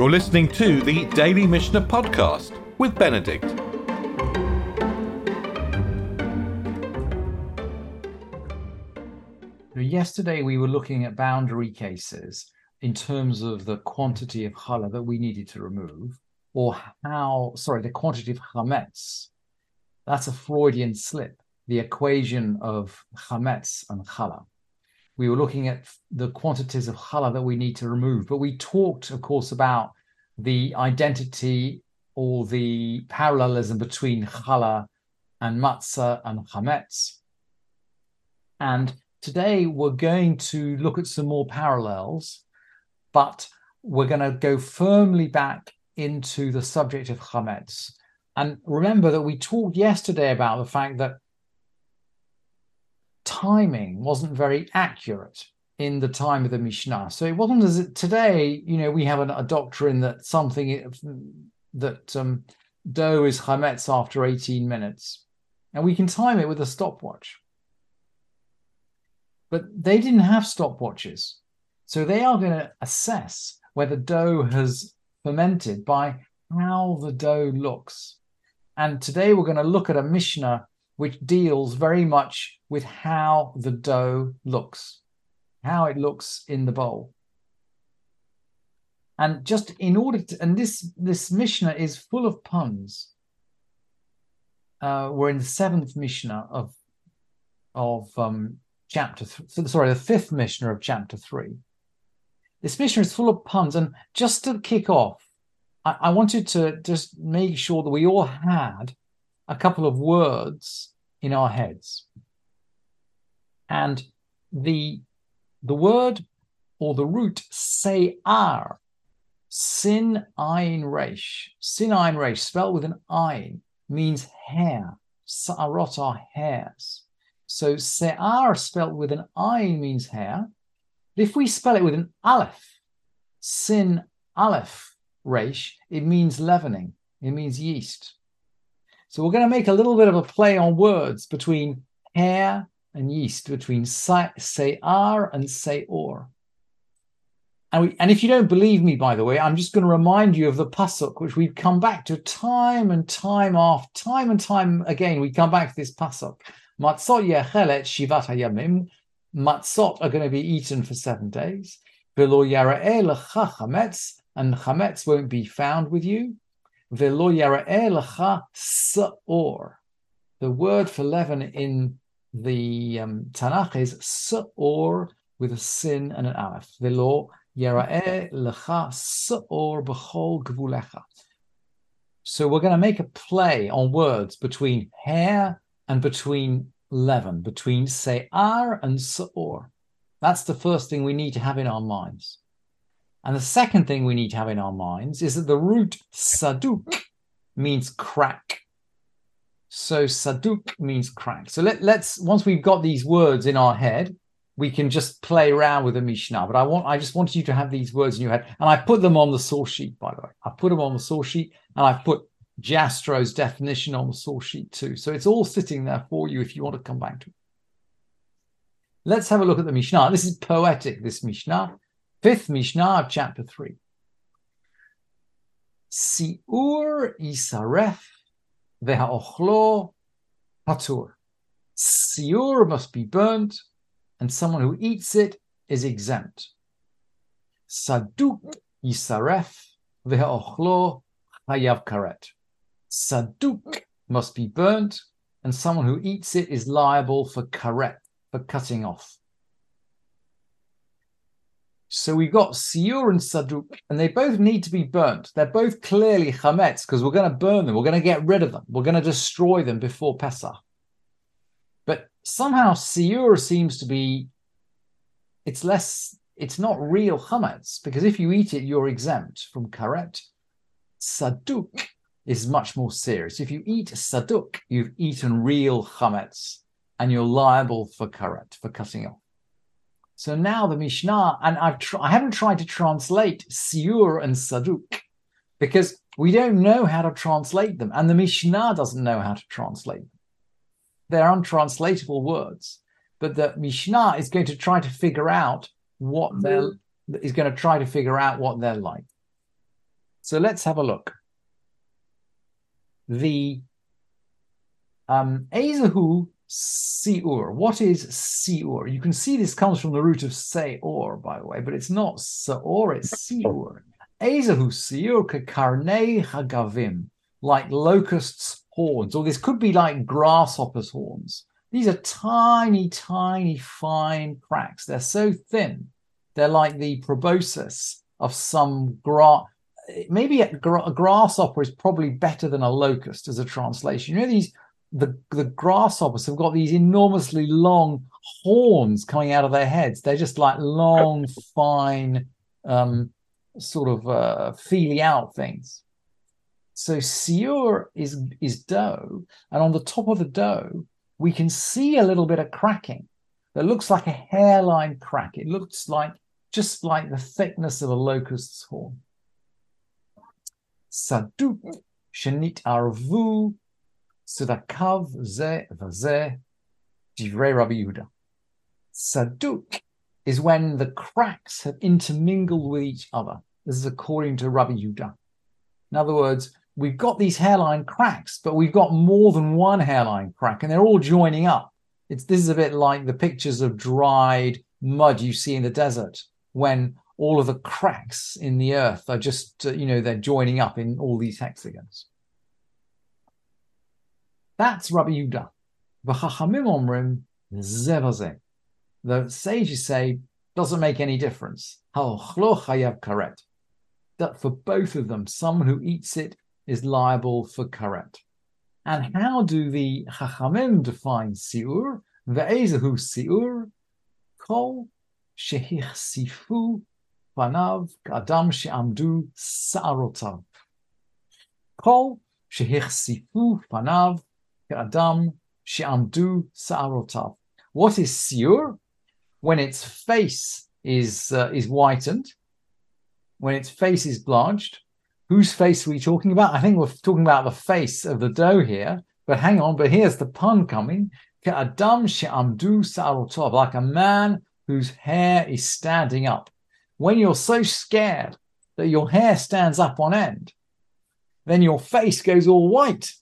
You're listening to the Daily Mishnah Podcast with Benedict. Yesterday we were looking at boundary cases in terms of the quantity of challah that we needed to remove, or how, sorry, the quantity of chametz. That's a Freudian slip, the equation of chametz and challah. We were looking at the quantities of challah that we need to remove, but we talked, of course, about the identity or the parallelism between challah and matzah and chametz. And today we're going to look at some more parallels, but we're going to go firmly back into the subject of chametz. And remember that we talked yesterday about the fact that timing wasn't very accurate in the time of the Mishnah. So it wasn't as it, today, you know, we have a, a doctrine that something that um, dough is chametz after 18 minutes, and we can time it with a stopwatch. But they didn't have stopwatches. So they are going to assess whether dough has fermented by how the dough looks. And today we're going to look at a Mishnah which deals very much with how the dough looks, how it looks in the bowl. And just in order to, and this this Mishnah is full of puns. Uh, we're in the seventh Mishnah of of um, chapter, th- sorry, the fifth Mishnah of chapter three. This Mishnah is full of puns, and just to kick off, I, I wanted to just make sure that we all had a couple of words in our heads. And the the word or the root sayar, sin ein resh, sin ein resh, spelled with an ein, means hair. Sa'arot are hairs. So se'ar spelled with an ein means hair. If we spell it with an aleph, sin aleph resh, it means leavening. It means yeast. So we're going to make a little bit of a play on words between hair and yeast, between se'ar and se'or. And, we, and if you don't believe me, by the way, I'm just going to remind you of the pasuk, which we've come back to time and time after time and time again. We come back to this pasuk. Matzot yechelet shivat hayamim. Matzot are going to be eaten for seven days. Velo yara'eh lecha chametz, and chametz won't be found with you. Velo lecha sa'or. The word for leaven in the um, Tanakh is sa'or with a sin and an aleph. Velo lecha sa'or b'chol gvulecha. So we're going to make a play on words between hair and between leaven, between se'ar and sa'or. That's the first thing we need to have in our minds. And the second thing we need to have in our minds is that the root saduk means crack. So saduk means crack. So let, let's once we've got these words in our head, we can just play around with the Mishnah. But I want I just wanted you to have these words in your head. And I put them on the source sheet, by the way. I put them on the source sheet and I've put Jastrow's definition on the source sheet too. So it's all sitting there for you if you want to come back to it. Let's have a look at the Mishnah. This is poetic, this Mishnah fifth Mishnah of chapter 3. Siur isaref veha'ochlo patur. Siur must be burnt, and someone who eats it is exempt. Saduk isaref veha'ochlo hayav karet. Saduk must be burnt, and someone who eats it is liable for karet, for cutting off. So we've got Siur and Saduk, and they both need to be burnt. They're both clearly chametz because we're going to burn them. We're going to get rid of them. We're going to destroy them before Pesach. But somehow Siur seems to be, it's less, it's not real chametz because if you eat it, you're exempt from karet. Saduk is much more serious. If you eat Saduk, you've eaten real chametz and you're liable for karet, for cutting off. So now the Mishnah, and I've tr- I haven't tried to translate Siur and Saduk because we don't know how to translate them, and the Mishnah doesn't know how to translate them. They're untranslatable words, but the Mishnah is going to try to figure out what they're is going to try to figure out what they're like. So let's have a look. The um, Siur. What is Siur? You can see this comes from the root of Seor, by the way, but it's not Seor, it's Siur. Ezahu Siur Karnei Hagavim, like locusts' horns, or this could be like grasshoppers' horns. These are tiny, tiny, fine cracks. They're so thin. They're like the proboscis of some grass. Maybe a, gra- a grasshopper is probably better than a locust as a translation. You know, these the the grasshoppers have got these enormously long horns coming out of their heads. They're just like long, fine, um, sort of uh, feely out things. So siur is is dough, and on the top of the dough we can see a little bit of cracking that looks like a hairline crack. It looks like just like the thickness of a locust's horn. Saduk shenit arvu sudakav ze vaze divrei Rabbi Yehuda. Saduk is when the cracks have intermingled with each other. This is according to Rabbi Yehuda. In other words, we've got these hairline cracks, but we've got more than one hairline crack, and they're all joining up. It's this is a bit like the pictures of dried mud you see in the desert when all of the cracks in the earth are just uh, you know they're joining up in all these hexagons. That's Rabbi zevazeh. The sages say doesn't make any difference. Karet. That for both of them, someone who eats it is liable for karet. And how do the Chachamim define siur? Ve'ezahu siur kol shehichsifu panav kadam she'amdu sa'arotav. Kol shehichsifu panav kadam she'amdu sa'arotav. What is siur? When its face is uh, is whitened, when its face is blanched, whose face are we talking about? I think we're talking about the face of the dough here. But hang on, but here's the pun coming. Adam she'amdu sa'arotov, like a man whose hair is standing up. When you're so scared that your hair stands up on end, then your face goes all white.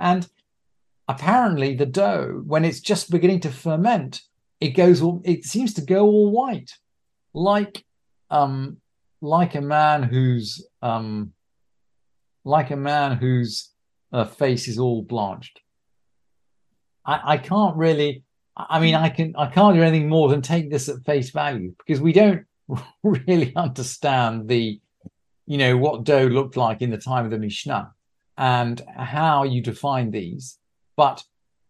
And apparently the dough, when it's just beginning to ferment, it goes it seems to go all white, like um, like a man who's um, like a man whose uh, face is all blanched. I, I can't really. I mean, I can. I can't do anything more than take this at face value because we don't really understand the, you know, what dough looked like in the time of the Mishnah and how you define these. But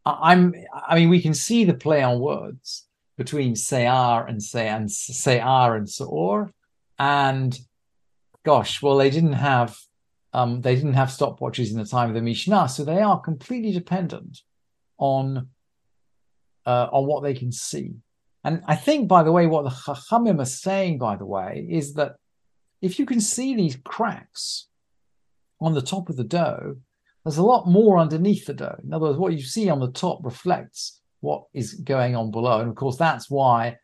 I'm. I mean, we can see the play on words between Se'ar and say and Se'ar and Se'or, and gosh, well, they didn't have um, they didn't have stopwatches in the time of the Mishnah, so they are completely dependent on uh, on what they can see. And I think, by the way, what the Chachamim are saying, by the way, is that if you can see these cracks on the top of the dough, there's a lot more underneath the dough. In other words, what you see on the top reflects what is going on below. And of course, that's why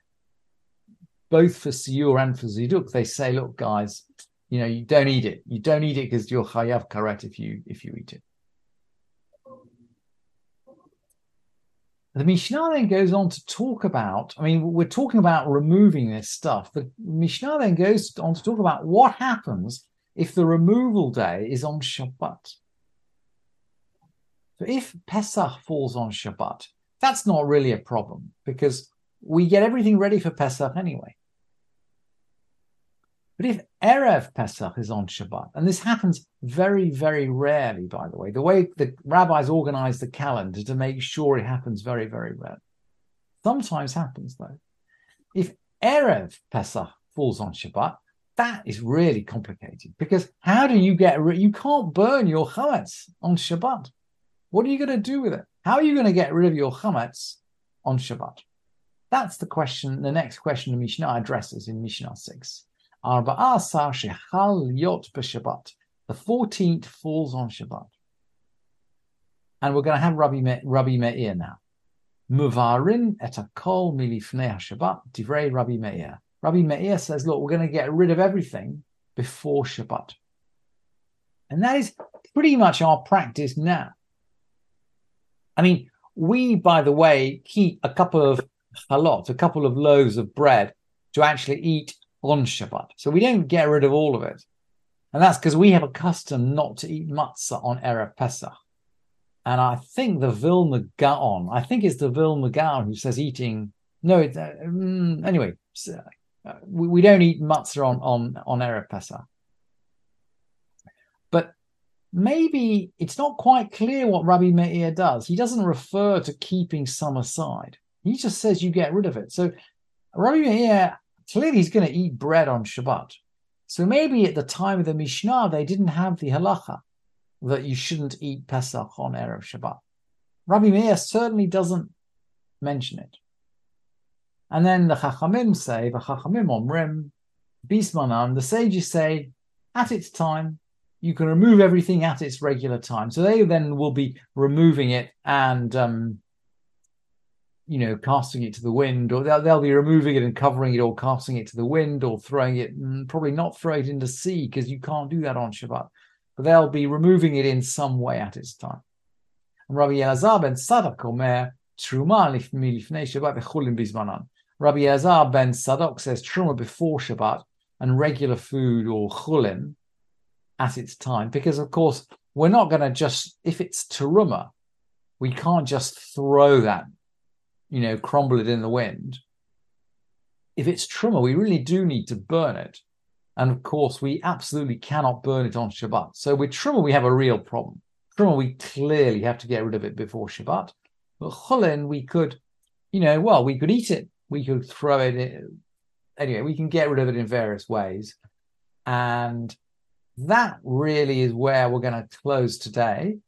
both for Siur and for Ziduk, they say, look, guys, you know, you don't eat it. You don't eat it because you're chayav karet if you if you eat it. The Mishnah then goes on to talk about, I mean, we're talking about removing this stuff. The Mishnah then goes on to talk about what happens if the removal day is on Shabbat. So if Pesach falls on Shabbat, that's not really a problem because we get everything ready for Pesach anyway. But if Erev Pesach is on Shabbat, and this happens very, very rarely, by the way, the way the rabbis organize the calendar to make sure it happens very, very rarely. Sometimes happens though. If Erev Pesach falls on Shabbat, that is really complicated because how do you get rid? You can't burn your chametz on Shabbat. What are you going to do with it? How are you going to get rid of your chametz on Shabbat? That's the question. The next question the Mishnah addresses in Mishnah six. Arba'asah shechal yot b'Shabbat. The 14th falls on Shabbat. And we're going to have Rabbi, Me- Rabbi Meir now. Muvarin et akol milifnei Shabbat divrei Rabbi Meir. Rabbi Meir says, look, we're going to get rid of everything before Shabbat. And that is pretty much our practice now. I mean, we, by the way, keep a couple of halot, a couple of loaves of bread to actually eat on Shabbat. So we don't get rid of all of it. And that's because we have a custom not to eat matzah on Erev Pesach. And I think the Vilna Gaon, I think it's the Vilna Gaon who says eating, no, uh, mm, anyway, we, we, don't eat matzah on, on, on Erev Pesach. But maybe it's not quite clear what Rabbi Meir does. He doesn't refer to keeping some aside. He just says you get rid of it. So Rabbi Meir, clearly he's going to eat bread on Shabbat. So maybe at the time of the Mishnah, they didn't have the halacha that you shouldn't eat Pesach on Erev Shabbat. Rabbi Meir certainly doesn't mention it. And then the Chachamim say, the Chachamim Omrim, Bismanan, the sages say, at its time, you can remove everything at its regular time. So they then will be removing it and um, you know, casting it to the wind, or they'll, they'll, be removing it and covering it, or casting it to the wind, or throwing it, mm, probably not throw it into sea because you can't do that on Shabbat, but they'll be removing it in some way at its time. And Rabbi Elazar ben Sadok omer truma Shabbat bizmanan. Rabbi Elazar ben Sadok says truma before Shabbat and regular food or chulim at its time, because of course we're not going to just if it's teruma, we can't just throw that you know, crumble it in the wind. If it's truma, we really do need to burn it. And of course, we absolutely cannot burn it on Shabbat. So with truma, we have a real problem. Truma, we clearly have to get rid of it before Shabbat. But chulin, we could, you know, well, we could eat it. We could throw it in. Anyway, we can get rid of it in various ways. And that really is where we're going to close today.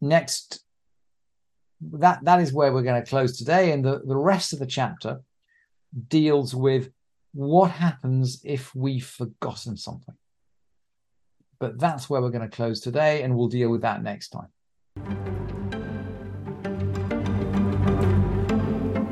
Next that that is where we're going to close today. And the, the rest of the chapter deals with what happens if we've forgotten something. But that's where we're going to close today, and we'll deal with that next time.